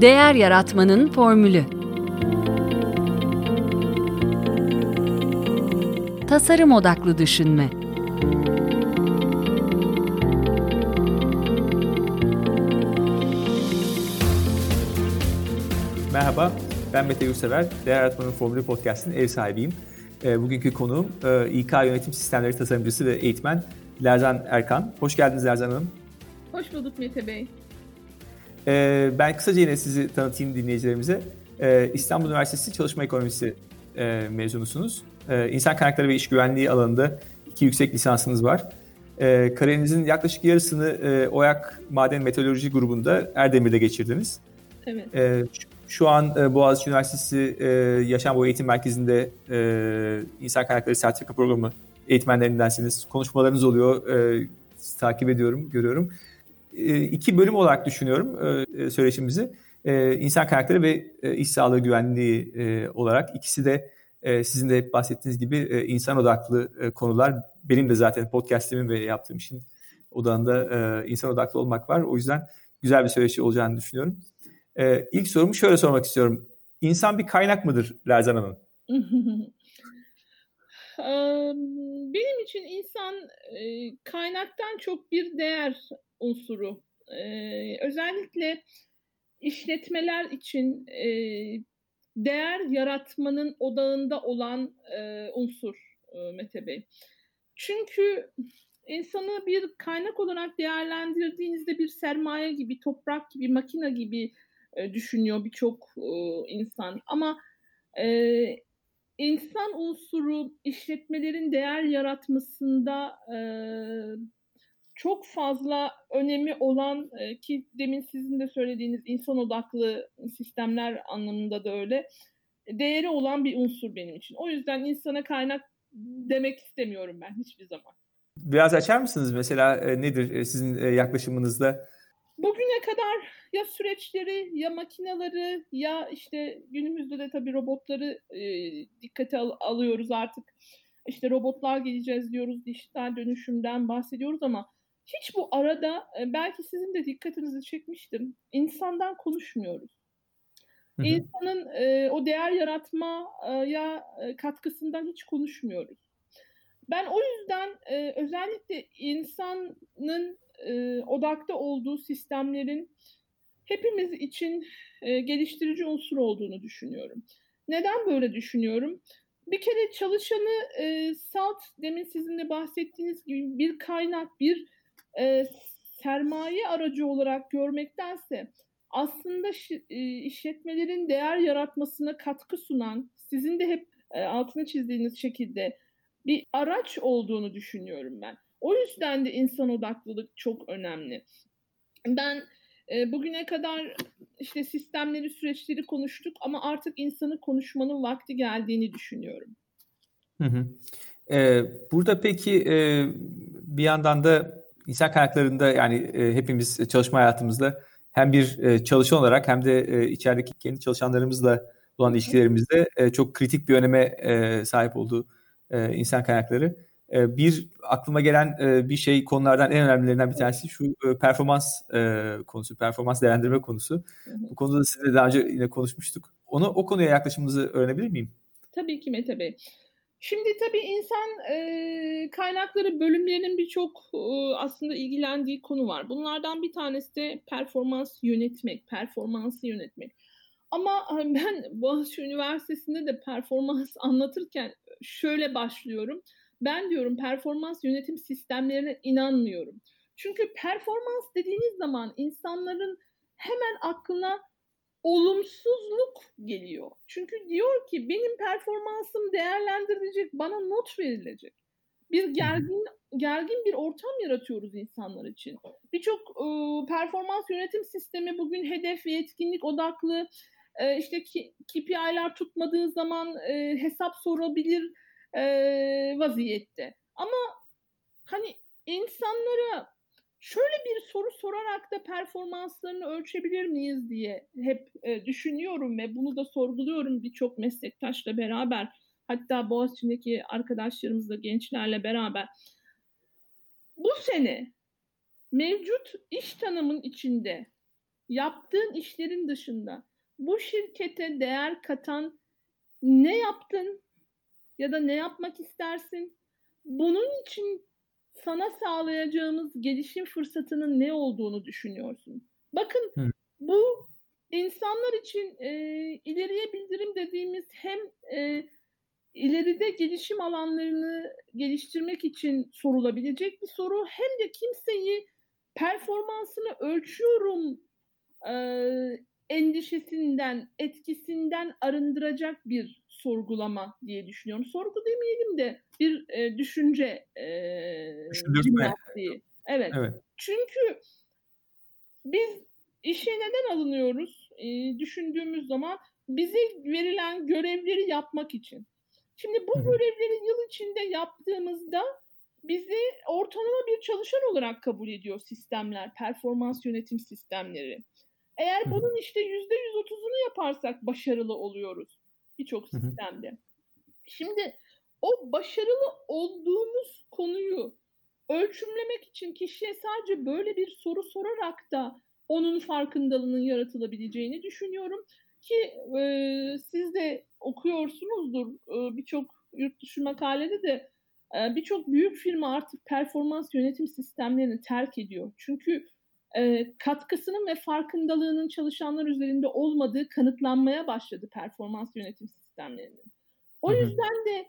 Değer Yaratmanın Formülü Tasarım Odaklı Düşünme Merhaba, ben Mete Yurtsever. Değer Yaratmanın Formülü Podcast'in ev sahibiyim. E, bugünkü konuğum e, İK Yönetim Sistemleri Tasarımcısı ve eğitmen Lerzan Erkan. Hoş geldiniz Lerzan Hanım. Hoş bulduk Mete Bey. E, ben kısaca yine sizi tanıtayım dinleyicilerimize. E, İstanbul Üniversitesi Çalışma Ekonomisi e, mezunusunuz. E, İnsan kaynakları ve iş güvenliği alanında iki yüksek lisansınız var. E, kariyerinizin yaklaşık yarısını e, OYAK Maden Meteoroloji grubunda Erdemir'de geçirdiniz. Evet. E, şu an e, Boğaziçi Üniversitesi e, Yaşam Boyu Eğitim Merkezi'nde e, İnsan Kaynakları Sertifika Programı eğitmenlerindensiniz. Konuşmalarınız oluyor, e, takip ediyorum, görüyorum. E, iki bölüm olarak düşünüyorum e, söyleşimizi. E, insan kaynakları ve iş sağlığı güvenliği olarak ikisi de sizin de hep bahsettiğiniz gibi insan odaklı konular. Benim de zaten podcast'imin ve yaptığım işin odağında insan odaklı olmak var. O yüzden güzel bir söyleşi olacağını düşünüyorum. İlk sorumu şöyle sormak istiyorum. İnsan bir kaynak mıdır Lerzan Hanım? Benim için insan kaynaktan çok bir değer unsuru. Özellikle işletmeler için değer yaratmanın odağında olan unsur Mete Bey. Çünkü insanı bir kaynak olarak değerlendirdiğinizde bir sermaye gibi, toprak gibi, makine gibi e, düşünüyor birçok e, insan. Ama e, insan unsuru işletmelerin değer yaratmasında e, çok fazla önemi olan e, ki demin sizin de söylediğiniz insan odaklı sistemler anlamında da öyle değeri olan bir unsur benim için. O yüzden insana kaynak demek istemiyorum ben hiçbir zaman. Biraz açar mısınız mesela e, nedir e, sizin e, yaklaşımınızda? Bugüne kadar ya süreçleri ya makinaları ya işte günümüzde de tabii robotları e, dikkate al- alıyoruz artık. İşte robotlar geleceğiz diyoruz, dijital dönüşümden bahsediyoruz ama hiç bu arada e, belki sizin de dikkatinizi çekmiştim. İnsandan konuşmuyoruz. Hı hı. İnsanın e, o değer yaratmaya e, katkısından hiç konuşmuyoruz. Ben o yüzden e, özellikle insanın e, odakta olduğu sistemlerin hepimiz için e, geliştirici unsur olduğunu düşünüyorum. Neden böyle düşünüyorum? Bir kere çalışanı e, salt, demin sizin de bahsettiğiniz gibi bir kaynak, bir e, sermaye aracı olarak görmektense aslında e, işletmelerin değer yaratmasına katkı sunan, sizin de hep e, altını çizdiğiniz şekilde bir araç olduğunu düşünüyorum ben. O yüzden de insan odaklılık çok önemli. Ben e, bugüne kadar işte sistemleri, süreçleri konuştuk ama artık insanı konuşmanın vakti geldiğini düşünüyorum. Hı hı. Ee, burada peki e, bir yandan da insan kaynaklarında yani e, hepimiz çalışma hayatımızda hem bir e, çalışan olarak hem de e, içerideki kendi çalışanlarımızla olan ilişkilerimizde e, çok kritik bir öneme e, sahip olduğu e, insan kaynakları. E, bir aklıma gelen e, bir şey konulardan en önemlilerinden bir tanesi şu e, performans e, konusu, performans değerlendirme konusu. Bu konuda da sizinle daha önce yine konuşmuştuk. Onu o konuya yaklaşımınızı öğrenebilir miyim? Tabii ki Mete Bey. Şimdi tabii insan e, kaynakları bölümlerinin birçok e, aslında ilgilendiği konu var. Bunlardan bir tanesi de performans yönetmek, performansı yönetmek. Ama ben Boğaziçi Üniversitesi'nde de performans anlatırken şöyle başlıyorum. Ben diyorum performans yönetim sistemlerine inanmıyorum. Çünkü performans dediğiniz zaman insanların hemen aklına olumsuzluk geliyor. Çünkü diyor ki benim performansım değerlendirilecek, bana not verilecek. Bir gergin gergin bir ortam yaratıyoruz insanlar için. Birçok e, performans yönetim sistemi bugün hedef ve etkinlik odaklı. E, işte KPI'ler tutmadığı zaman e, hesap sorabilir e, vaziyette. Ama hani insanlara şöyle bir soru sorarak da performanslarını ölçebilir miyiz diye hep e, düşünüyorum ve bunu da sorguluyorum birçok meslektaşla beraber. Hatta Boğaziçi'ndeki arkadaşlarımızla, gençlerle beraber. Bu sene mevcut iş tanımın içinde yaptığın işlerin dışında bu şirkete değer katan ne yaptın ya da ne yapmak istersin? Bunun için sana sağlayacağımız gelişim fırsatının ne olduğunu düşünüyorsun? Bakın Hı. bu insanlar için e, ileriye bildirim dediğimiz hem e, ileride gelişim alanlarını geliştirmek için sorulabilecek bir soru hem de kimseyi performansını ölçüyorum e, endişesinden, etkisinden arındıracak bir sorgulama diye düşünüyorum. Sorgu demeyelim de bir e, düşünce e, Evet. evet. Çünkü biz işe neden alınıyoruz e, düşündüğümüz zaman bize verilen görevleri yapmak için. Şimdi bu görevleri yıl içinde yaptığımızda bizi ortalama bir çalışan olarak kabul ediyor sistemler, performans yönetim sistemleri. Eğer bunun işte yüzde yüz otuzunu yaparsak başarılı oluyoruz birçok sistemde. Şimdi o başarılı olduğumuz konuyu ölçümlemek için kişiye sadece böyle bir soru sorarak da onun farkındalığının yaratılabileceğini düşünüyorum ki e, siz de okuyorsunuzdur e, birçok yurt dışı makalede de e, birçok büyük firma artık performans yönetim sistemlerini terk ediyor. Çünkü e, katkısının ve farkındalığının çalışanlar üzerinde olmadığı kanıtlanmaya başladı performans yönetim sistemlerinin. O yüzden de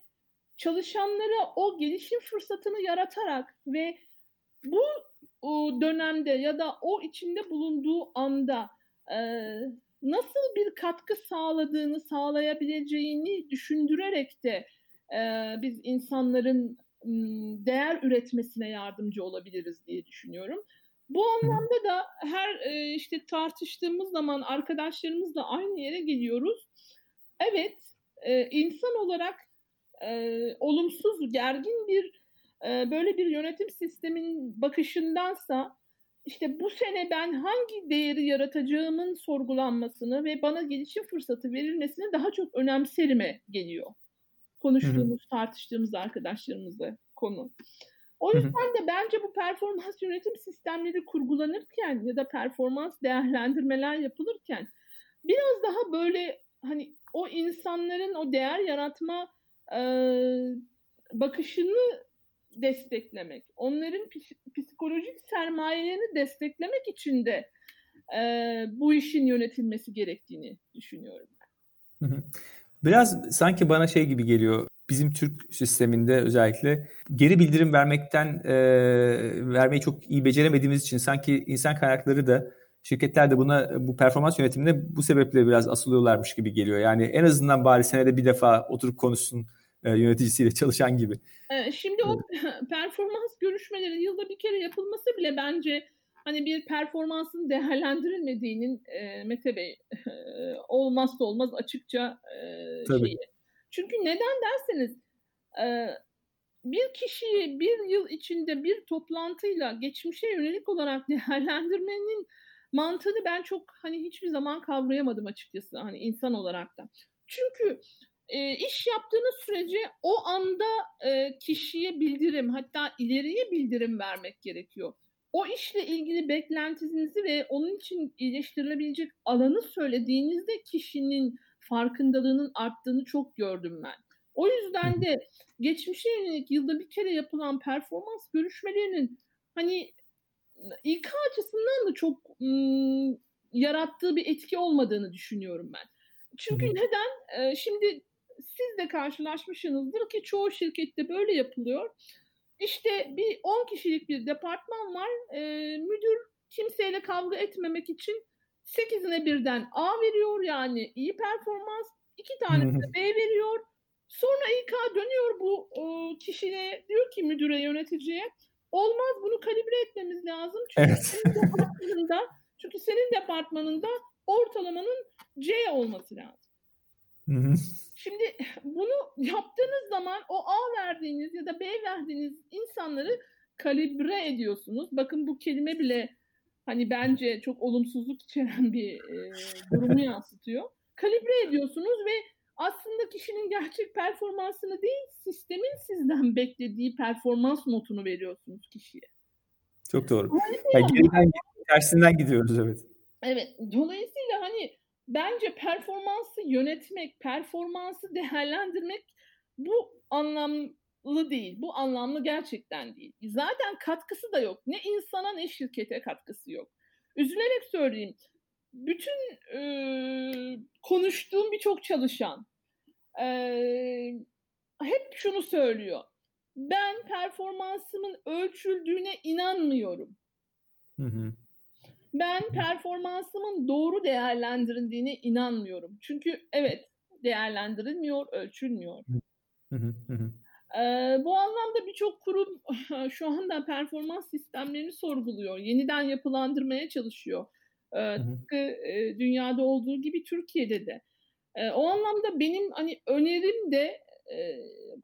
çalışanlara o gelişim fırsatını yaratarak ve bu o dönemde ya da o içinde bulunduğu anda e, nasıl bir katkı sağladığını sağlayabileceğini düşündürerek de e, biz insanların değer üretmesine yardımcı olabiliriz diye düşünüyorum. Bu anlamda da her e, işte tartıştığımız zaman arkadaşlarımızla aynı yere geliyoruz. Evet, e, insan olarak e, olumsuz, gergin bir e, böyle bir yönetim sisteminin bakışındansa işte bu sene ben hangi değeri yaratacağımın sorgulanmasını ve bana gelişim fırsatı verilmesini daha çok önemserime geliyor. Konuştuğumuz, hı hı. tartıştığımız arkadaşlarımızla konu. O yüzden de bence bu performans yönetim sistemleri kurgulanırken ya da performans değerlendirmeler yapılırken biraz daha böyle hani o insanların o değer yaratma e, bakışını desteklemek, onların psikolojik sermayelerini desteklemek için de e, bu işin yönetilmesi gerektiğini düşünüyorum. Biraz sanki bana şey gibi geliyor. Bizim Türk sisteminde özellikle geri bildirim vermekten e, vermeyi çok iyi beceremediğimiz için sanki insan kaynakları da şirketler de buna bu performans yönetimine bu sebeple biraz asılıyorlarmış gibi geliyor. Yani en azından bari senede bir defa oturup konuşsun e, yöneticisiyle çalışan gibi. E, şimdi o performans görüşmeleri yılda bir kere yapılması bile bence hani bir performansın değerlendirilmediğinin e, Mete Bey e, olmazsa olmaz açıkça e, şeyi. Çünkü neden derseniz e, bir kişiyi bir yıl içinde bir toplantıyla geçmişe yönelik olarak değerlendirmenin mantığını ben çok hani hiçbir zaman kavrayamadım açıkçası hani insan olarak da. Çünkü e, iş yaptığınız sürece o anda e, kişiye bildirim hatta ileriye bildirim vermek gerekiyor. O işle ilgili beklentinizi ve onun için iyileştirilebilecek alanı söylediğinizde kişinin farkındalığının arttığını çok gördüm ben. O yüzden de geçmişe yönelik yılda bir kere yapılan performans görüşmelerinin hani İK açısından da çok ım, yarattığı bir etki olmadığını düşünüyorum ben. Çünkü neden? Ee, şimdi siz de karşılaşmışsınızdır ki çoğu şirkette böyle yapılıyor. İşte bir 10 kişilik bir departman var. E, müdür kimseyle kavga etmemek için 8'ine birden A veriyor yani iyi performans. iki tanesine B veriyor. Sonra İK dönüyor bu e, kişiye diyor ki müdüre yöneticiye olmaz bunu kalibre etmemiz lazım. Çünkü evet. senin departmanında çünkü senin departmanında ortalamanın C olması lazım. Hı hı. Şimdi bunu yaptığınız zaman o A verdiğiniz ya da B verdiğiniz insanları kalibre ediyorsunuz. Bakın bu kelime bile hani bence çok olumsuzluk içeren bir e, durumu yansıtıyor. Kalibre ediyorsunuz ve aslında kişinin gerçek performansını değil, sistemin sizden beklediği performans notunu veriyorsunuz kişiye. Çok doğru. Yani geriden tersinden gidiyoruz evet. Evet, dolayısıyla hani bence performansı yönetmek, performansı değerlendirmek bu anlamlı değil. Bu anlamlı gerçekten değil. Zaten katkısı da yok. Ne insana ne şirkete katkısı yok. Üzülerek söyleyeyim. Bütün e, konuştuğum birçok çalışan e, hep şunu söylüyor. Ben performansımın ölçüldüğüne inanmıyorum. Hı hı. Ben performansımın doğru değerlendirildiğine inanmıyorum. Çünkü evet değerlendirilmiyor, ölçülmüyor. Hı hı hı. Ee, bu anlamda birçok kurum şu anda performans sistemlerini sorguluyor. Yeniden yapılandırmaya çalışıyor. Ee, tıpkı e, dünyada olduğu gibi Türkiye'de de. O anlamda benim hani önerim de e,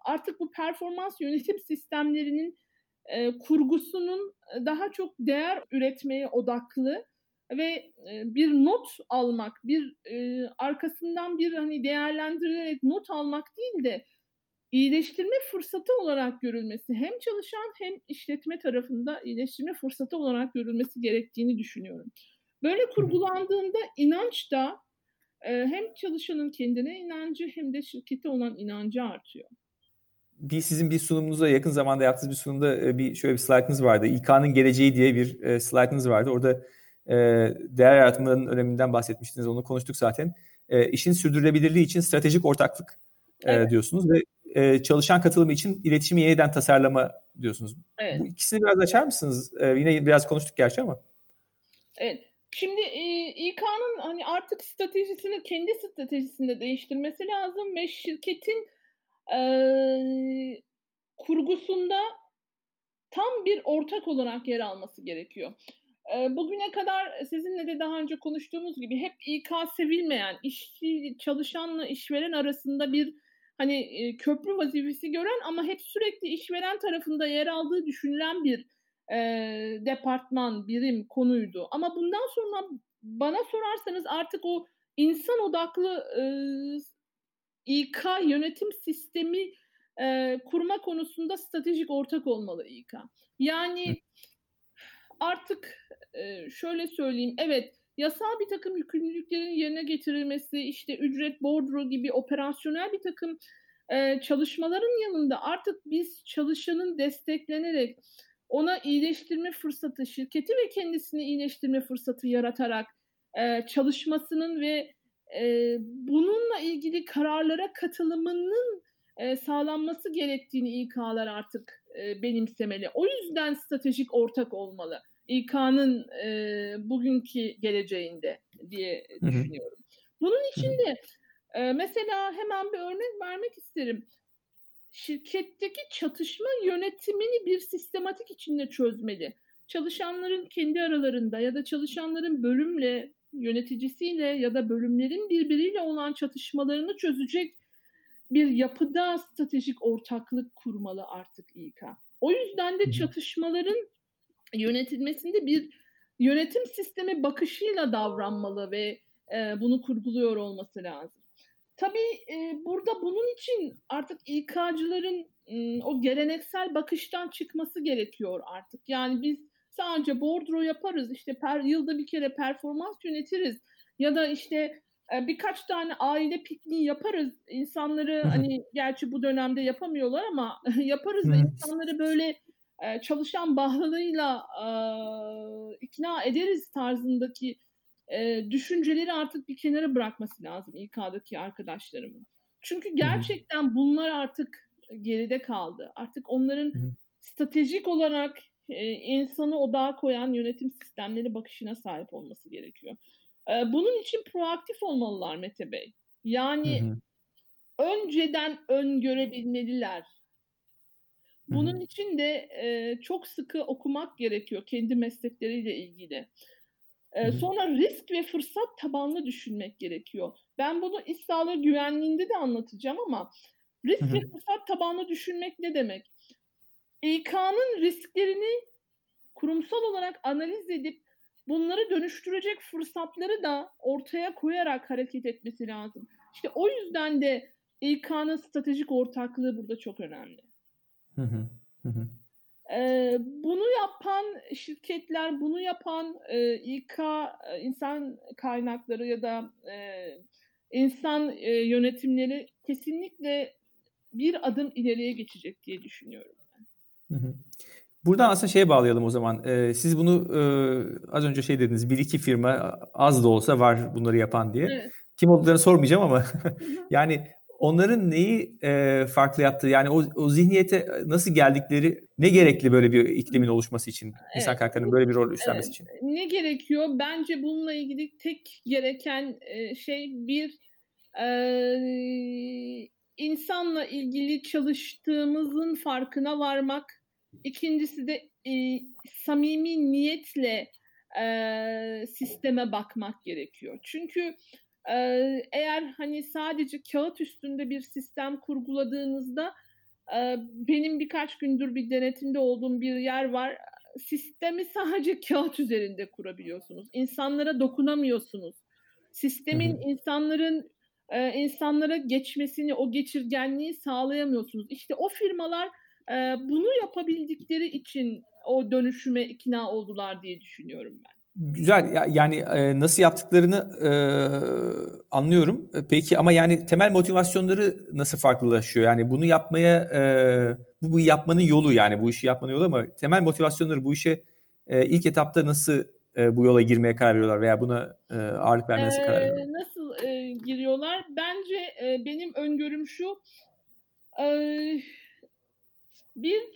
artık bu performans yönetim sistemlerinin e, kurgusunun daha çok değer üretmeye odaklı ve e, bir not almak, bir e, arkasından bir hani değerlendirilerek not almak değil de iyileştirme fırsatı olarak görülmesi hem çalışan hem işletme tarafında iyileştirme fırsatı olarak görülmesi gerektiğini düşünüyorum. Böyle kurgulandığında inanç da hem çalışanın kendine inancı hem de şirkete olan inancı artıyor. Bir sizin bir sunumunuzda yakın zamanda yaptığınız bir sunumda bir şöyle bir slaytınız vardı. İK'nın geleceği diye bir e, slaytınız vardı. Orada e, değer yaratımlarının öneminden bahsetmiştiniz. Onu konuştuk zaten. E, işin sürdürülebilirliği için stratejik ortaklık e, evet. diyorsunuz ve e, çalışan katılımı için iletişimi yeniden tasarlama diyorsunuz. Evet. Bu ikisini biraz açar mısınız? E, yine biraz konuştuk gerçi ama. Evet. Şimdi e, İK'nın hani artık stratejisini kendi stratejisinde değiştirmesi lazım ve şirketin e, kurgusunda tam bir ortak olarak yer alması gerekiyor. E, bugüne kadar sizinle de daha önce konuştuğumuz gibi hep İK sevilmeyen, işçi, çalışanla işveren arasında bir hani e, köprü vazifesi gören ama hep sürekli işveren tarafında yer aldığı düşünülen bir e, departman, birim konuydu. Ama bundan sonra bana sorarsanız artık o insan odaklı e, İK yönetim sistemi e, kurma konusunda stratejik ortak olmalı İK. Yani artık e, şöyle söyleyeyim, evet yasal bir takım yükümlülüklerin yerine getirilmesi, işte ücret bordro gibi operasyonel bir takım e, çalışmaların yanında artık biz çalışanın desteklenerek ona iyileştirme fırsatı, şirketi ve kendisini iyileştirme fırsatı yaratarak e, çalışmasının ve e, bununla ilgili kararlara katılımının e, sağlanması gerektiğini İK'lar artık e, benimsemeli. O yüzden stratejik ortak olmalı. İK'nın e, bugünkü geleceğinde diye düşünüyorum. Bunun için de e, mesela hemen bir örnek vermek isterim şirketteki çatışma yönetimini bir sistematik içinde çözmeli. Çalışanların kendi aralarında ya da çalışanların bölümle, yöneticisiyle ya da bölümlerin birbiriyle olan çatışmalarını çözecek bir yapıda stratejik ortaklık kurmalı artık İK. O yüzden de çatışmaların yönetilmesinde bir yönetim sistemi bakışıyla davranmalı ve e, bunu kurguluyor olması lazım. Tabii e, burada bunun için artık İK'cıların e, o geleneksel bakıştan çıkması gerekiyor artık. Yani biz sadece bordro yaparız, işte per, yılda bir kere performans yönetiriz ya da işte e, birkaç tane aile pikniği yaparız. İnsanları hani gerçi bu dönemde yapamıyorlar ama yaparız da insanları böyle e, çalışan bağlılığıyla e, ikna ederiz tarzındaki e, düşünceleri artık bir kenara bırakması lazım İK'daki arkadaşlarımın. Çünkü gerçekten bunlar artık geride kaldı. Artık onların stratejik olarak e, insanı odağa koyan yönetim sistemleri bakışına sahip olması gerekiyor. E, bunun için proaktif olmalılar Mete Bey. Yani hı hı. önceden öngörebilmeliler. Bunun hı hı. için de e, çok sıkı okumak gerekiyor kendi meslekleriyle ilgili. Ee, sonra risk ve fırsat tabanlı düşünmek gerekiyor. Ben bunu iş sağlığı güvenliğinde de anlatacağım ama risk ve fırsat tabanlı düşünmek ne demek? İK'nın risklerini kurumsal olarak analiz edip bunları dönüştürecek fırsatları da ortaya koyarak hareket etmesi lazım. İşte o yüzden de İK'nın stratejik ortaklığı burada çok önemli. Hı hı. Hı hı. E, bunu yapan şirketler, bunu yapan e, İK, e, insan kaynakları ya da e, insan e, yönetimleri kesinlikle bir adım ileriye geçecek diye düşünüyorum. Hı hı. Buradan aslında şeye bağlayalım o zaman. Ee, siz bunu e, az önce şey dediniz. Bir iki firma az da olsa var bunları yapan diye. Evet. Kim olduklarını sormayacağım ama yani onların neyi e, farklı yaptığı yani o, o zihniyete nasıl geldikleri ne gerekli böyle bir iklimin oluşması için evet. insan kaynaklarının böyle bir rol üstlenmesi evet. için? Ne gerekiyor? Bence bununla ilgili tek gereken e, şey bir e, insanla ilgili çalıştığımızın farkına varmak İkincisi de e, samimi niyetle e, sisteme bakmak gerekiyor. Çünkü eğer hani sadece kağıt üstünde bir sistem kurguladığınızda benim birkaç gündür bir denetimde olduğum bir yer var. Sistemi sadece kağıt üzerinde kurabiliyorsunuz. İnsanlara dokunamıyorsunuz. Sistemin insanların insanlara geçmesini, o geçirgenliği sağlayamıyorsunuz. İşte o firmalar bunu yapabildikleri için o dönüşüme ikna oldular diye düşünüyorum ben. Güzel yani e, nasıl yaptıklarını e, anlıyorum. Peki ama yani temel motivasyonları nasıl farklılaşıyor? Yani bunu yapmaya e, bu, bu yapmanın yolu yani bu işi yapmanın yolu ama temel motivasyonları bu işe e, ilk etapta nasıl e, bu yola girmeye karar veriyorlar veya buna e, ağırlık vermeye nasıl karar veriyorlar? Nasıl e, giriyorlar? Bence e, benim öngörüm şu. E, bir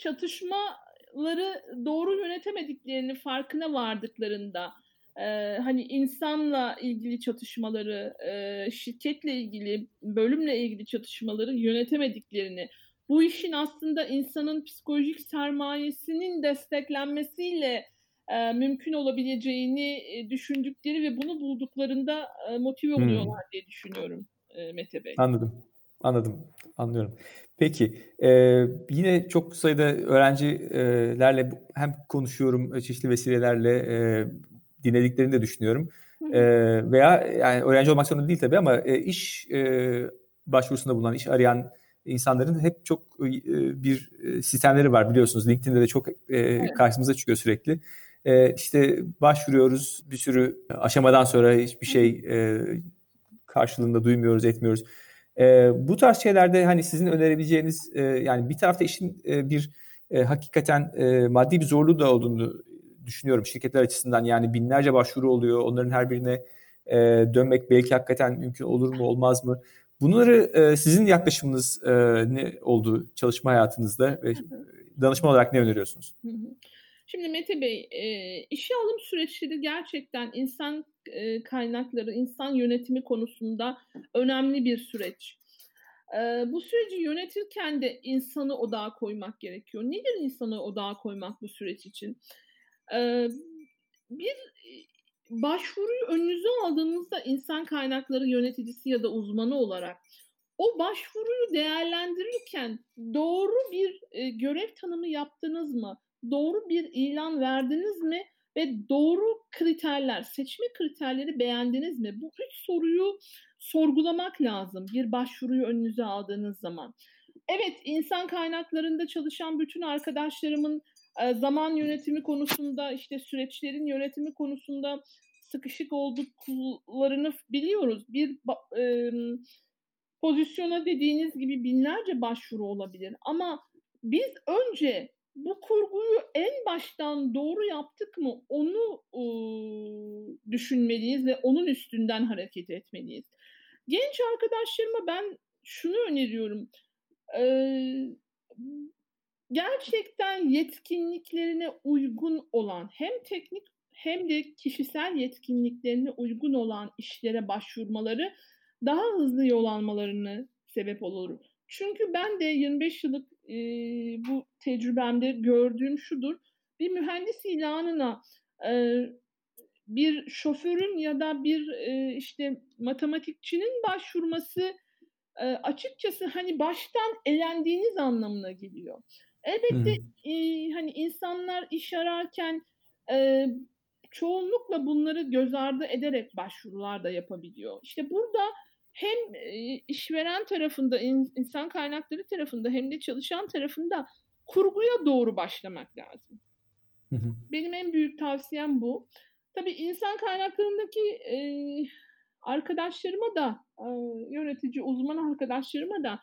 çatışmaları doğru yönetemediklerini farkına vardıklarında e, hani insanla ilgili çatışmaları, e, şirketle ilgili, bölümle ilgili çatışmaları yönetemediklerini, bu işin aslında insanın psikolojik sermayesinin desteklenmesiyle e, mümkün olabileceğini e, düşündükleri ve bunu bulduklarında e, motive hmm. oluyorlar hmm. diye düşünüyorum e, Mete Bey. Anladım. Anladım. Anlıyorum. Peki e, yine çok sayıda öğrencilerle hem konuşuyorum çeşitli vesilelerle e, dinlediklerini de düşünüyorum. E, veya yani öğrenci olmak zorunda değil tabii ama e, iş e, başvurusunda bulunan, iş arayan insanların hep çok e, bir sistemleri var biliyorsunuz. LinkedIn'de de çok e, karşımıza çıkıyor sürekli. E, işte başvuruyoruz bir sürü aşamadan sonra hiçbir şey e, karşılığında duymuyoruz, etmiyoruz. E, bu tarz şeylerde hani sizin önerebileceğiniz e, yani bir tarafta işin e, bir e, hakikaten e, maddi bir zorluğu da olduğunu düşünüyorum şirketler açısından. Yani binlerce başvuru oluyor. Onların her birine e, dönmek belki hakikaten mümkün olur mu olmaz mı? Bunları e, sizin yaklaşımınız e, ne oldu çalışma hayatınızda ve danışma olarak ne öneriyorsunuz? Şimdi Mete Bey, e, işe alım süreçleri gerçekten insan e, kaynakları, insan yönetimi konusunda önemli bir süreç. E, bu süreci yönetirken de insanı odağa koymak gerekiyor. Nedir insanı odağa koymak bu süreç için? E, bir başvuruyu önünüze aldığınızda insan kaynakları yöneticisi ya da uzmanı olarak o başvuruyu değerlendirirken doğru bir e, görev tanımı yaptınız mı? Doğru bir ilan verdiniz mi? ve doğru kriterler, seçme kriterleri beğendiniz mi? Bu üç soruyu sorgulamak lazım bir başvuruyu önünüze aldığınız zaman. Evet, insan kaynaklarında çalışan bütün arkadaşlarımın e, zaman yönetimi konusunda, işte süreçlerin yönetimi konusunda sıkışık olduklarını biliyoruz. Bir e, pozisyona dediğiniz gibi binlerce başvuru olabilir ama biz önce bu kurguyu en baştan doğru yaptık mı onu e, düşünmeliyiz ve onun üstünden hareket etmeliyiz. Genç arkadaşlarıma ben şunu öneriyorum. E, gerçekten yetkinliklerine uygun olan hem teknik hem de kişisel yetkinliklerine uygun olan işlere başvurmaları daha hızlı yol almalarını sebep olur. Çünkü ben de 25 yıllık e, bu tecrübemde gördüğüm şudur. Bir mühendis ilanına e, bir şoförün ya da bir e, işte matematikçinin başvurması e, açıkçası hani baştan elendiğiniz anlamına geliyor. Elbette hmm. e, hani insanlar iş ararken e, çoğunlukla bunları göz ardı ederek başvurular da yapabiliyor. İşte burada hem işveren tarafında, insan kaynakları tarafında hem de çalışan tarafında kurguya doğru başlamak lazım. Hı hı. Benim en büyük tavsiyem bu. Tabii insan kaynaklarındaki e, arkadaşlarıma da, e, yönetici, uzman arkadaşlarıma da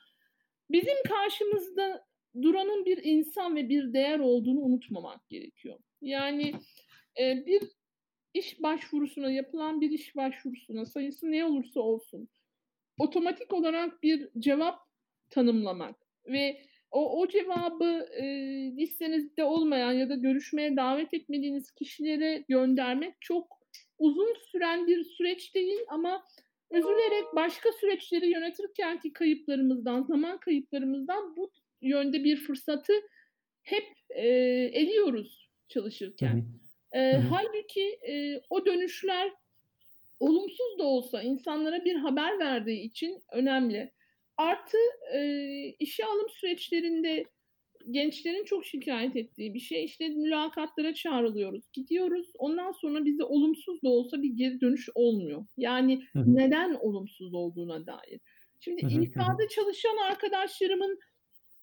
bizim karşımızda duranın bir insan ve bir değer olduğunu unutmamak gerekiyor. Yani e, bir iş başvurusuna, yapılan bir iş başvurusuna sayısı ne olursa olsun otomatik olarak bir cevap tanımlamak ve o, o cevabı e, listenizde olmayan ya da görüşmeye davet etmediğiniz kişilere göndermek çok uzun süren bir süreç değil ama üzülerek başka süreçleri yönetirken ki kayıplarımızdan, zaman kayıplarımızdan bu yönde bir fırsatı hep e, eliyoruz çalışırken. Hı. E, hı hı. Halbuki e, o dönüşler olumsuz da olsa insanlara bir haber verdiği için önemli. Artı e, işe alım süreçlerinde gençlerin çok şikayet ettiği bir şey işte mülakatlara çağrılıyoruz. Gidiyoruz ondan sonra bize olumsuz da olsa bir geri dönüş olmuyor. Yani Hı-hı. neden olumsuz olduğuna dair. Şimdi Hı-hı. İK'da çalışan arkadaşlarımın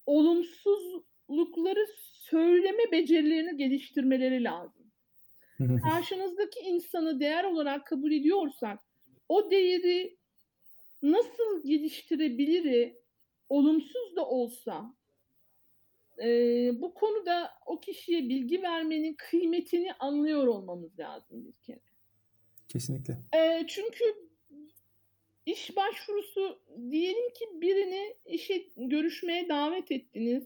olumsuzlukları söyleme becerilerini geliştirmeleri lazım. Karşınızdaki insanı değer olarak kabul ediyorsak o değeri nasıl geliştirebilir olumsuz da olsa e, bu konuda o kişiye bilgi vermenin kıymetini anlıyor olmamız lazım bir kere. Kesinlikle. E, çünkü iş başvurusu diyelim ki birini işe görüşmeye davet ettiniz.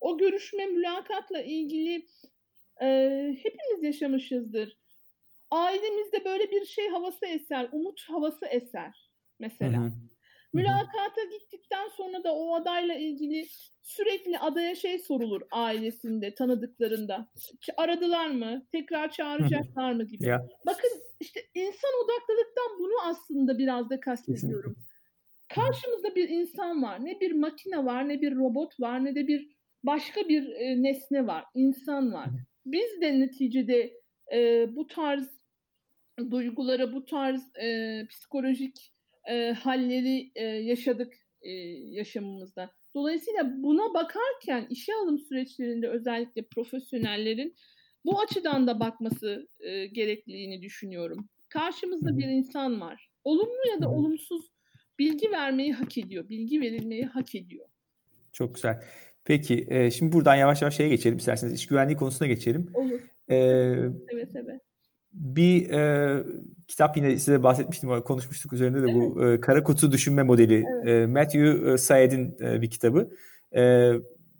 O görüşme mülakatla ilgili e, hepimiz yaşamışızdır. Ailemizde böyle bir şey havası eser, umut havası eser mesela. Hı hı. Mülakata gittikten sonra da o adayla ilgili sürekli adaya şey sorulur ailesinde, tanıdıklarında. Aradılar mı? Tekrar çağıracaklar mı gibi. Ya. Bakın işte insan odaklılıktan bunu aslında biraz da kastediyorum. Karşımızda bir insan var. Ne bir makine var, ne bir robot var, ne de bir başka bir nesne var. İnsan var. Biz de neticede e, bu tarz duygulara, bu tarz e, psikolojik e, halleri e, yaşadık e, yaşamımızda. Dolayısıyla buna bakarken işe alım süreçlerinde özellikle profesyonellerin bu açıdan da bakması e, gerekliliğini düşünüyorum. Karşımızda bir insan var. Olumlu ya da olumsuz bilgi vermeyi hak ediyor. Bilgi verilmeyi hak ediyor. Çok güzel. Peki e, şimdi buradan yavaş yavaş şeye geçelim isterseniz. İş güvenliği konusuna geçelim. Olur. Ee, evet evet. Bir e, kitap yine size bahsetmiştim, konuşmuştuk üzerinde de evet. bu e, kara kutu düşünme modeli. Evet. E, Matthew Syed'in e, bir kitabı. E,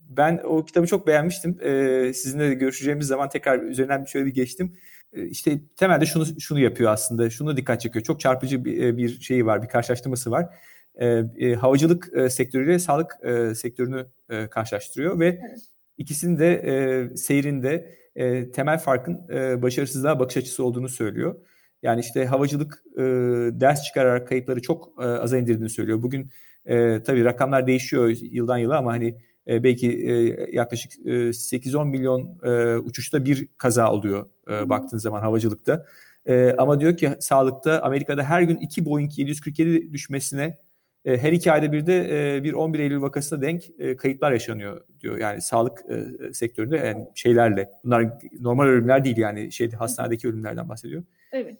ben o kitabı çok beğenmiştim. E, sizinle de görüşeceğimiz zaman tekrar üzerinden şöyle bir geçtim. E, işte temelde şunu şunu yapıyor aslında. Şunu dikkat çekiyor. Çok çarpıcı bir, bir şeyi var, bir karşılaştırması var. E, e, havacılık e, sektörüyle sağlık e, sektörünü e, karşılaştırıyor ve evet. ikisinin de e, seyrinde e, temel farkın e, başarısızlığa bakış açısı olduğunu söylüyor. Yani işte havacılık e, ders çıkararak kayıpları çok e, aza indirdiğini söylüyor. Bugün e, tabii rakamlar değişiyor yıldan yıla ama hani e, belki e, yaklaşık e, 8-10 milyon e, uçuşta bir kaza oluyor e, baktığınız zaman havacılıkta. E, ama diyor ki sağlıkta Amerika'da her gün 2 Boeing 747 düşmesine e, her iki ayda bir de e, bir 11 Eylül vakasına denk e, kayıplar yaşanıyor diyor. Yani sağlık sektöründe yani şeylerle. Bunlar normal ölümler değil yani şey hastanedeki ölümlerden bahsediyor. Evet.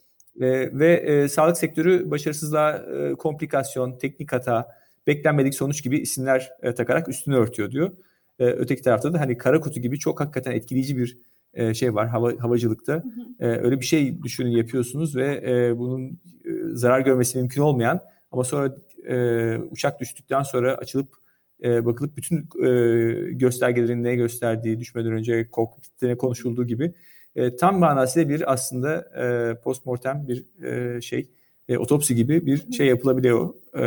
ve sağlık sektörü başarısızlığa komplikasyon, teknik hata, beklenmedik sonuç gibi isimler takarak üstünü örtüyor diyor. öteki tarafta da hani kara kutu gibi çok hakikaten etkileyici bir şey var hava, havacılıkta. Hı hı. öyle bir şey düşünün yapıyorsunuz ve bunun zarar görmesi mümkün olmayan ama sonra e, uçak düştükten sonra açılıp e, bakılıp bütün e, göstergelerin ne gösterdiği düşmeden önce kokpitte konuşulduğu gibi e, tam manasıyla bir aslında e, postmortem bir e, şey e, otopsi gibi bir şey yapılabiliyor. E,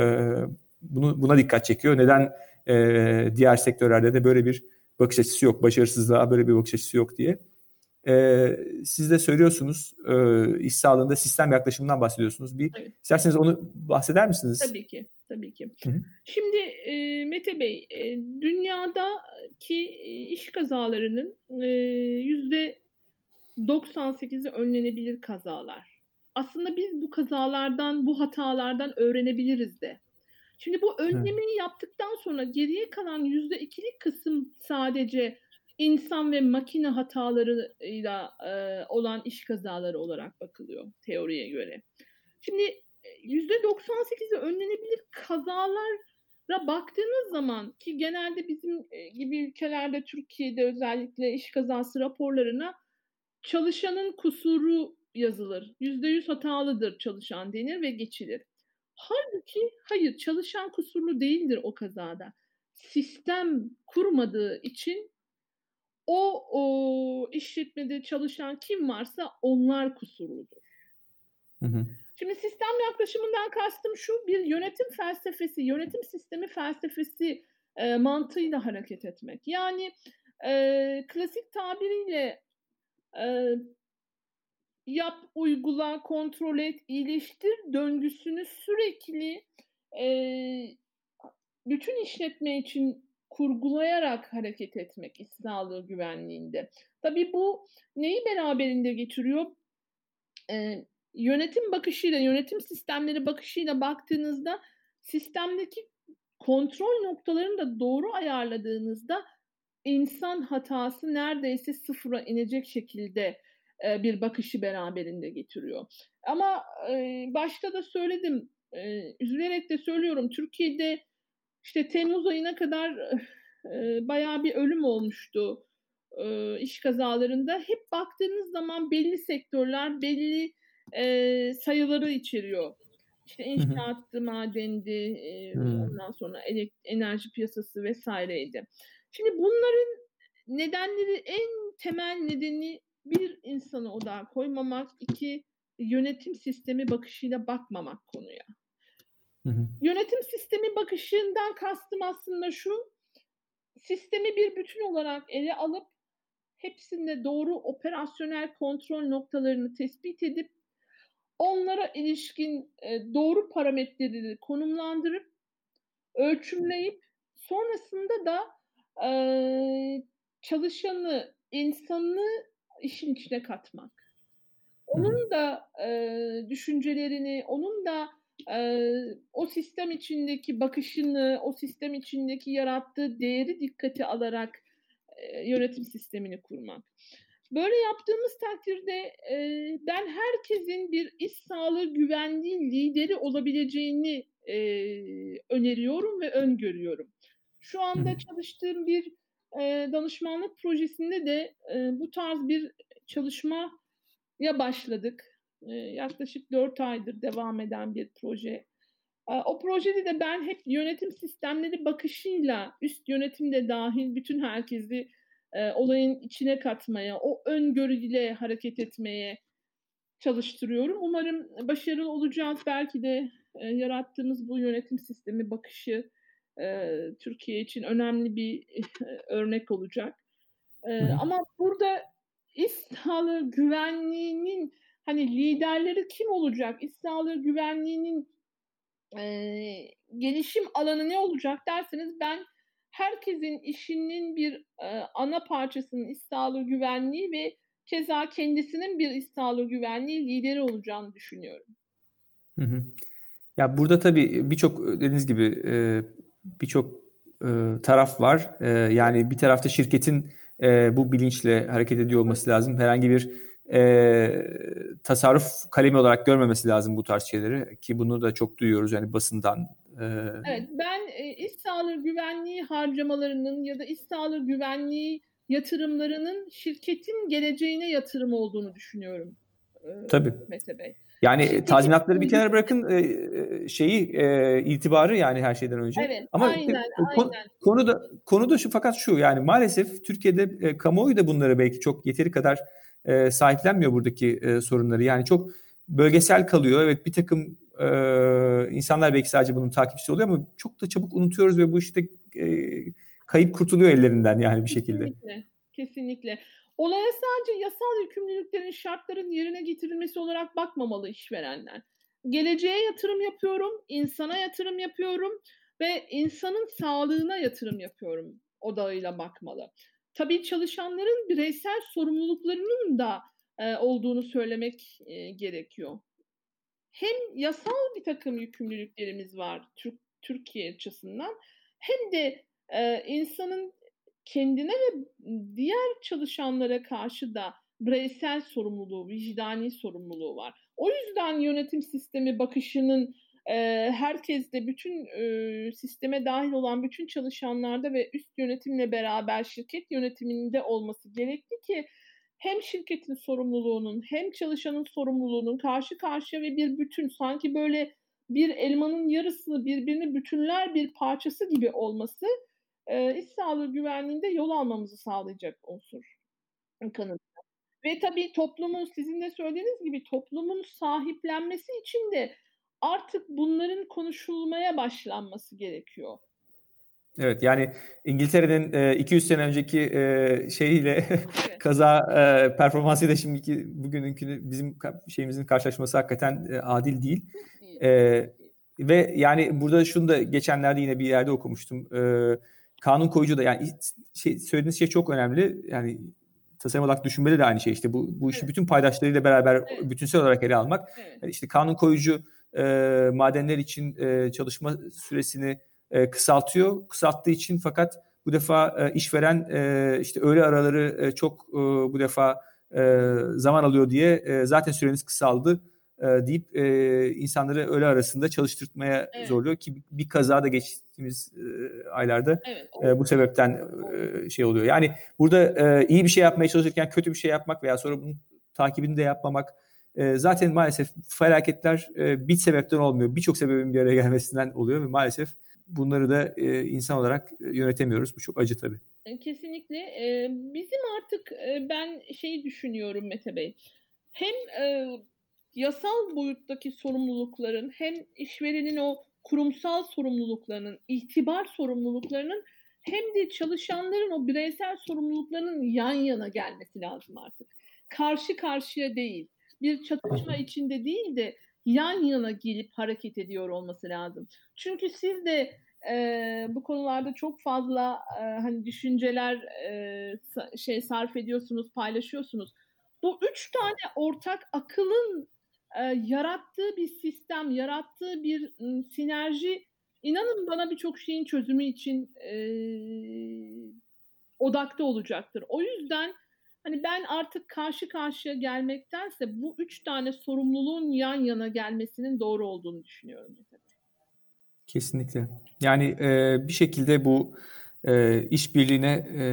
bunu buna dikkat çekiyor. Neden e, diğer sektörlerde de böyle bir bakış açısı yok, başarısızlığa böyle bir bakış açısı yok diye. E, siz de söylüyorsunuz e, iş sağlığında sistem yaklaşımından bahsediyorsunuz. Bir evet. isterseniz onu bahseder misiniz? Tabii ki, tabii ki. Hı hı. Şimdi e, Mete Bey, e, dünyadaki iş kazalarının yüzde e, 98'i önlenebilir kazalar. Aslında biz bu kazalardan, bu hatalardan öğrenebiliriz de. Şimdi bu önlemeyi evet. yaptıktan sonra geriye kalan yüzde ikilik kısım sadece insan ve makine hatalarıyla e, olan iş kazaları olarak bakılıyor teoriye göre. Şimdi %98'i önlenebilir kazalara baktığınız zaman ki genelde bizim gibi ülkelerde Türkiye'de özellikle iş kazası raporlarına çalışanın kusuru yazılır. %100 hatalıdır çalışan denir ve geçilir. Halbuki hayır çalışan kusurlu değildir o kazada. Sistem kurmadığı için o, o işletmede çalışan kim varsa onlar kusurludur. Hı hı. Şimdi sistem yaklaşımından kastım şu bir yönetim felsefesi, yönetim sistemi felsefesi e, mantığıyla hareket etmek. Yani e, klasik tabiriyle e, yap, uygula, kontrol et, iyileştir döngüsünü sürekli e, bütün işletme için kurgulayarak hareket etmek sağlığı güvenliğinde. Tabii bu neyi beraberinde getiriyor? E, yönetim bakışıyla, yönetim sistemleri bakışıyla baktığınızda sistemdeki kontrol noktalarını da doğru ayarladığınızda insan hatası neredeyse sıfıra inecek şekilde e, bir bakışı beraberinde getiriyor. Ama e, başta da söyledim, e, üzülerek de söylüyorum Türkiye'de işte Temmuz ayına kadar bayağı bir ölüm olmuştu iş kazalarında. Hep baktığınız zaman belli sektörler belli sayıları içeriyor. İşte inşaattı, madendi, ondan sonra enerji piyasası vesaireydi. Şimdi bunların nedenleri en temel nedeni bir insanı odağa koymamak, iki yönetim sistemi bakışıyla bakmamak konuya. Hı hı. Yönetim sistemi bakışından kastım aslında şu, sistemi bir bütün olarak ele alıp hepsinde doğru operasyonel kontrol noktalarını tespit edip onlara ilişkin e, doğru parametreleri konumlandırıp ölçümleyip sonrasında da e, çalışanı, insanı işin içine katmak. Onun da e, düşüncelerini, onun da o sistem içindeki bakışını, o sistem içindeki yarattığı değeri dikkate alarak yönetim sistemini kurmak. Böyle yaptığımız takdirde ben herkesin bir iş sağlığı güvenliği lideri olabileceğini öneriyorum ve öngörüyorum. Şu anda çalıştığım bir danışmanlık projesinde de bu tarz bir çalışmaya başladık. E, yaklaşık 4 aydır devam eden bir proje. E, o projede de ben hep yönetim sistemleri bakışıyla üst yönetimde dahil bütün herkesi e, olayın içine katmaya, o öngörüyle hareket etmeye çalıştırıyorum. Umarım başarılı olacağız. Belki de e, yarattığımız bu yönetim sistemi bakışı e, Türkiye için önemli bir örnek olacak. E, ama burada iş sağlığı güvenliğinin hani liderleri kim olacak? Sağlığı güvenliğinin e, gelişim alanı ne olacak derseniz ben herkesin işinin bir e, ana parçasının sağlığı güvenliği ve keza kendisinin bir sağlığı güvenliği lideri olacağını düşünüyorum. Hı hı. Ya burada tabii birçok dediğiniz gibi e, birçok e, taraf var. E, yani bir tarafta şirketin e, bu bilinçle hareket ediyor olması lazım. Herhangi bir e, tasarruf kalemi olarak görmemesi lazım bu tarz şeyleri ki bunu da çok duyuyoruz yani basından. E... Evet ben e, iş sağlığı güvenliği harcamalarının ya da iş sağlığı güvenliği yatırımlarının şirketin geleceğine yatırım olduğunu düşünüyorum. E, Tabii. Mete Bey. Yani Şirket tazminatları bir kenara bırakın e, e, şeyi e, itibarı yani her şeyden önce. Evet, Ama aynen, konu, aynen. konu da konu da şu fakat şu yani maalesef Türkiye'de e, kamuoyu da bunları belki çok yeteri kadar e, sahiplenmiyor buradaki e, sorunları. Yani çok bölgesel kalıyor. Evet bir takım e, insanlar belki sadece bunun takipçisi oluyor ama çok da çabuk unutuyoruz ve bu işte e, kayıp kurtuluyor ellerinden yani bir şekilde. Kesinlikle. Kesinlikle. Olaya sadece yasal yükümlülüklerin şartların yerine getirilmesi olarak bakmamalı işverenler. Geleceğe yatırım yapıyorum, insana yatırım yapıyorum ve insanın sağlığına yatırım yapıyorum odağıyla bakmalı. Tabii çalışanların bireysel sorumluluklarının da e, olduğunu söylemek e, gerekiyor. Hem yasal bir takım yükümlülüklerimiz var Türk, Türkiye açısından hem de e, insanın kendine ve diğer çalışanlara karşı da bireysel sorumluluğu, vicdani sorumluluğu var. O yüzden yönetim sistemi bakışının e, herkes de bütün e, sisteme dahil olan bütün çalışanlarda ve üst yönetimle beraber şirket yönetiminde olması gerekli ki hem şirketin sorumluluğunun hem çalışanın sorumluluğunun karşı karşıya ve bir bütün sanki böyle bir elmanın yarısını birbirini bütünler bir parçası gibi olması e, iş sağlığı güvenliğinde yol almamızı sağlayacak unsur kanıtı. Ve tabii toplumun sizin de söylediğiniz gibi toplumun sahiplenmesi için de artık bunların konuşulmaya başlanması gerekiyor. Evet yani İngiltere'nin e, 200 sene önceki e, şeyiyle evet. kaza e, performansıyla şimdiki bugününkü bizim şeyimizin karşılaşması hakikaten e, adil değil. E, ve yani burada şunu da geçenlerde yine bir yerde okumuştum. E, kanun koyucu da yani şey, söylediğiniz şey çok önemli. Yani tasarım olarak düşünmede de aynı şey işte bu bu işi evet. bütün paydaşlarıyla beraber evet. bütünsel olarak ele almak. Evet. Yani işte kanun koyucu e, madenler için e, çalışma süresini e, kısaltıyor. Kısalttığı için fakat bu defa e, işveren e, işte öğle araları e, çok e, bu defa e, zaman alıyor diye e, zaten süreniz kısaldı e, deyip e, insanları öğle arasında çalıştırmaya evet. zorluyor ki bir kaza da geçtiğimiz e, aylarda evet, e, bu sebepten e, şey oluyor. Yani burada e, iyi bir şey yapmaya çalışırken kötü bir şey yapmak veya sonra bunun takibini de yapmamak e, zaten maalesef felaketler e, bir sebepten olmuyor. Birçok sebebin bir araya gelmesinden oluyor ve maalesef bunları da e, insan olarak e, yönetemiyoruz. Bu çok acı tabii. Kesinlikle. Bizim artık ben şey düşünüyorum Mete Bey. Hem yasal boyuttaki sorumlulukların hem işverenin o kurumsal sorumluluklarının, itibar sorumluluklarının hem de çalışanların o bireysel sorumluluklarının yan yana gelmesi lazım artık. Karşı karşıya değil, bir çatışma içinde değil de yan yana gelip hareket ediyor olması lazım. Çünkü siz de e, bu konularda çok fazla e, hani düşünceler e, şey sarf ediyorsunuz, paylaşıyorsunuz. Bu üç tane ortak akılın e, yarattığı bir sistem, yarattığı bir m, sinerji inanın bana birçok şeyin çözümü için e, odakta olacaktır. O yüzden Hani ben artık karşı karşıya gelmektense bu üç tane sorumluluğun yan yana gelmesinin doğru olduğunu düşünüyorum. Kesinlikle. Yani e, bir şekilde bu e, işbirliğine e,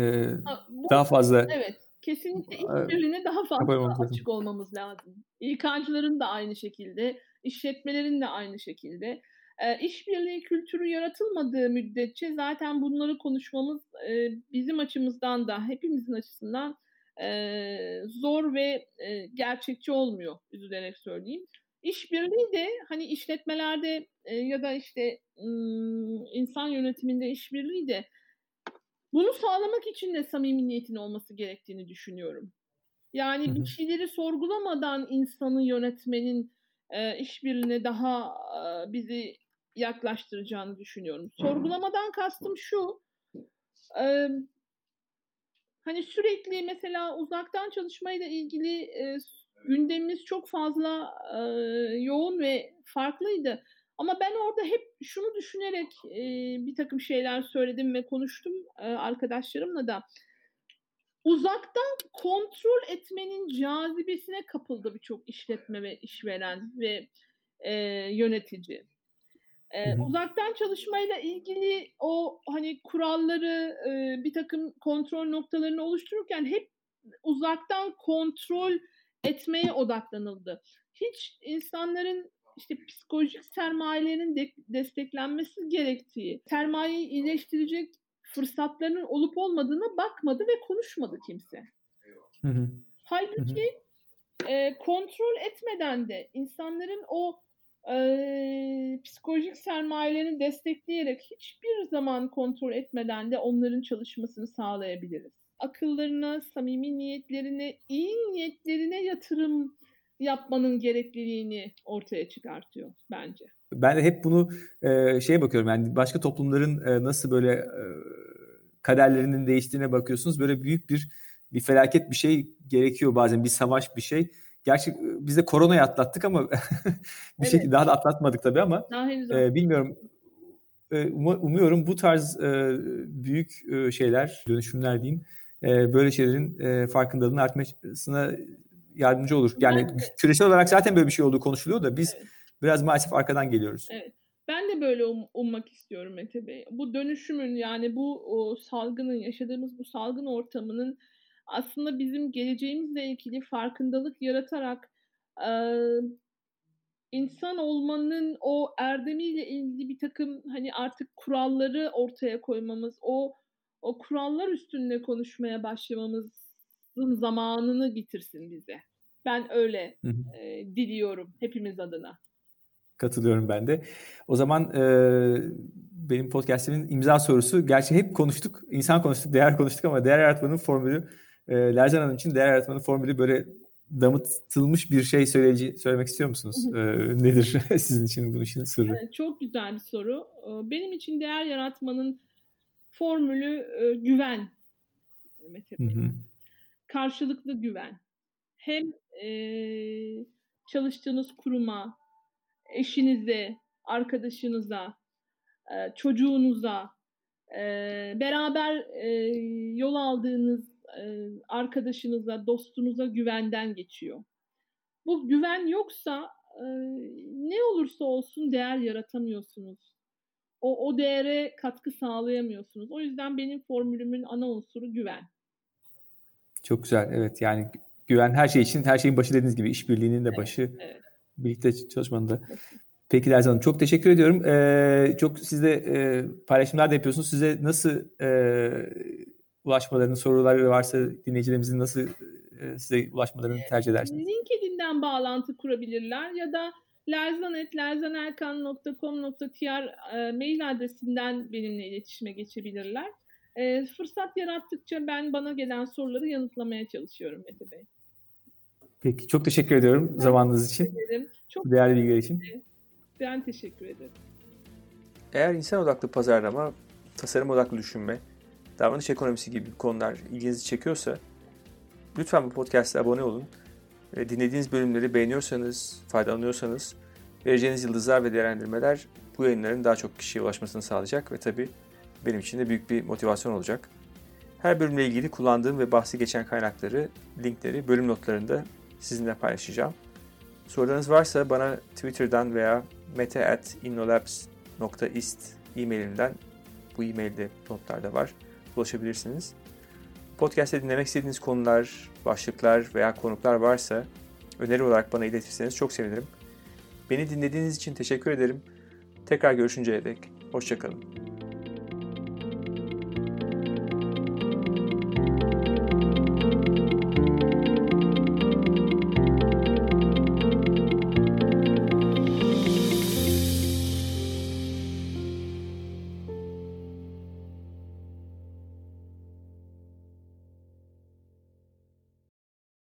daha fazla Evet. Kesinlikle işbirliğine daha fazla açık olmamız lazım. İK'cıların da aynı şekilde, işletmelerin de aynı şekilde. E, işbirliği kültürü yaratılmadığı müddetçe zaten bunları konuşmamız e, bizim açımızdan da hepimizin açısından e, zor ve e, gerçekçi olmuyor üzülerek söyleyeyim. İşbirliği de hani işletmelerde e, ya da işte ım, insan yönetiminde işbirliği de bunu sağlamak için de samimi niyetin olması gerektiğini düşünüyorum. Yani bir şeyleri sorgulamadan insanı yönetmenin e, işbirliğine daha e, bizi yaklaştıracağını düşünüyorum. Sorgulamadan kastım şu, e, hani sürekli mesela uzaktan çalışmayla ilgili e, gündemimiz çok fazla e, yoğun ve farklıydı. Ama ben orada hep şunu düşünerek e, bir takım şeyler söyledim ve konuştum e, arkadaşlarımla da. Uzaktan kontrol etmenin cazibesine kapıldı birçok işletme ve işveren ve e, yönetici. E, uzaktan çalışmayla ilgili o hani kuralları e, bir takım kontrol noktalarını oluştururken hep uzaktan kontrol etmeye odaklanıldı. Hiç insanların işte psikolojik sermayelerin de desteklenmesi gerektiği, sermayeyi iyileştirecek fırsatlarının olup olmadığına bakmadı ve konuşmadı kimse. Hı hı. Halbuki hı hı. E, kontrol etmeden de insanların o psikolojik sermayelerini destekleyerek hiçbir zaman kontrol etmeden de onların çalışmasını sağlayabiliriz. Akıllarına, samimi niyetlerine, iyi niyetlerine yatırım yapmanın gerekliliğini ortaya çıkartıyor bence. Ben de hep bunu e, şeye bakıyorum yani başka toplumların e, nasıl böyle e, kaderlerinin değiştiğine bakıyorsunuz. Böyle büyük bir bir felaket bir şey gerekiyor bazen bir savaş bir şey Gerçi biz de koronayı atlattık ama bir evet. şekilde daha da atlatmadık tabii ama e, bilmiyorum umuyorum bu tarz büyük şeyler, dönüşümler diyeyim, böyle şeylerin farkındalığının artmasına yardımcı olur. Yani ben, küresel olarak zaten böyle bir şey olduğu konuşuluyor da biz evet. biraz maalesef arkadan geliyoruz. Evet. Ben de böyle um, ummak istiyorum Mete Bey. Bu dönüşümün yani bu o, salgının, yaşadığımız bu salgın ortamının aslında bizim geleceğimizle ilgili farkındalık yaratarak e, insan olmanın o erdemiyle ilgili bir takım hani artık kuralları ortaya koymamız, o o kurallar üstünde konuşmaya başlamamızın zamanını getirsin bize. Ben öyle e, diliyorum hepimiz adına. Katılıyorum ben de. O zaman e, benim podcastimin imza sorusu, gerçi hep konuştuk, insan konuştuk, değer konuştuk ama değer yaratmanın formülü, e, Lerzan Hanım için değer yaratmanın formülü böyle damıtılmış bir şey söyleyeci, söylemek istiyor musunuz? ee, nedir sizin için bu işin sırrı? Evet, çok güzel bir soru. Benim için değer yaratmanın formülü e, güven. Mete Bey. Hı hı. Karşılıklı güven. Hem e, çalıştığınız kuruma, eşinize, arkadaşınıza, e, çocuğunuza, e, beraber e, yol aldığınız e, arkadaşınıza, dostunuza güvenden geçiyor. Bu güven yoksa e, ne olursa olsun değer yaratamıyorsunuz. O, o değere katkı sağlayamıyorsunuz. O yüzden benim formülümün ana unsuru güven. Çok güzel. Evet yani güven her şey için her şeyin başı dediğiniz gibi işbirliğinin de başı. Evet, evet. Birlikte çalışmanın da. Peki Derzi Hanım çok teşekkür ediyorum. Ee, çok siz de e, paylaşımlar da yapıyorsunuz. Size nasıl e, ulaşmalarını, soruları varsa dinleyicilerimizin nasıl e, size ulaşmalarını tercih edersiniz? LinkedIn'den bağlantı kurabilirler ya da lerzanet.lerzanelkan.com.tr e, mail adresinden benimle iletişime geçebilirler. E, fırsat yarattıkça ben bana gelen soruları yanıtlamaya çalışıyorum Mete Bey. Peki çok teşekkür ediyorum ben zamanınız için. Ederim. Çok değerli bilgiler için. Ben teşekkür ederim. Eğer insan odaklı pazarlama, tasarım odaklı düşünme, davranış ekonomisi gibi konular ilginizi çekiyorsa lütfen bu podcast'a abone olun. Ve dinlediğiniz bölümleri beğeniyorsanız, faydalanıyorsanız vereceğiniz yıldızlar ve değerlendirmeler bu yayınların daha çok kişiye ulaşmasını sağlayacak ve tabii benim için de büyük bir motivasyon olacak. Her bölümle ilgili kullandığım ve bahsi geçen kaynakları, linkleri bölüm notlarında sizinle paylaşacağım. Sorularınız varsa bana Twitter'dan veya mete.innolabs.ist e-mailimden bu e-mailde notlarda var ulaşabilirsiniz. Podcast'te dinlemek istediğiniz konular, başlıklar veya konuklar varsa öneri olarak bana iletirseniz çok sevinirim. Beni dinlediğiniz için teşekkür ederim. Tekrar görüşünceye dek hoşçakalın.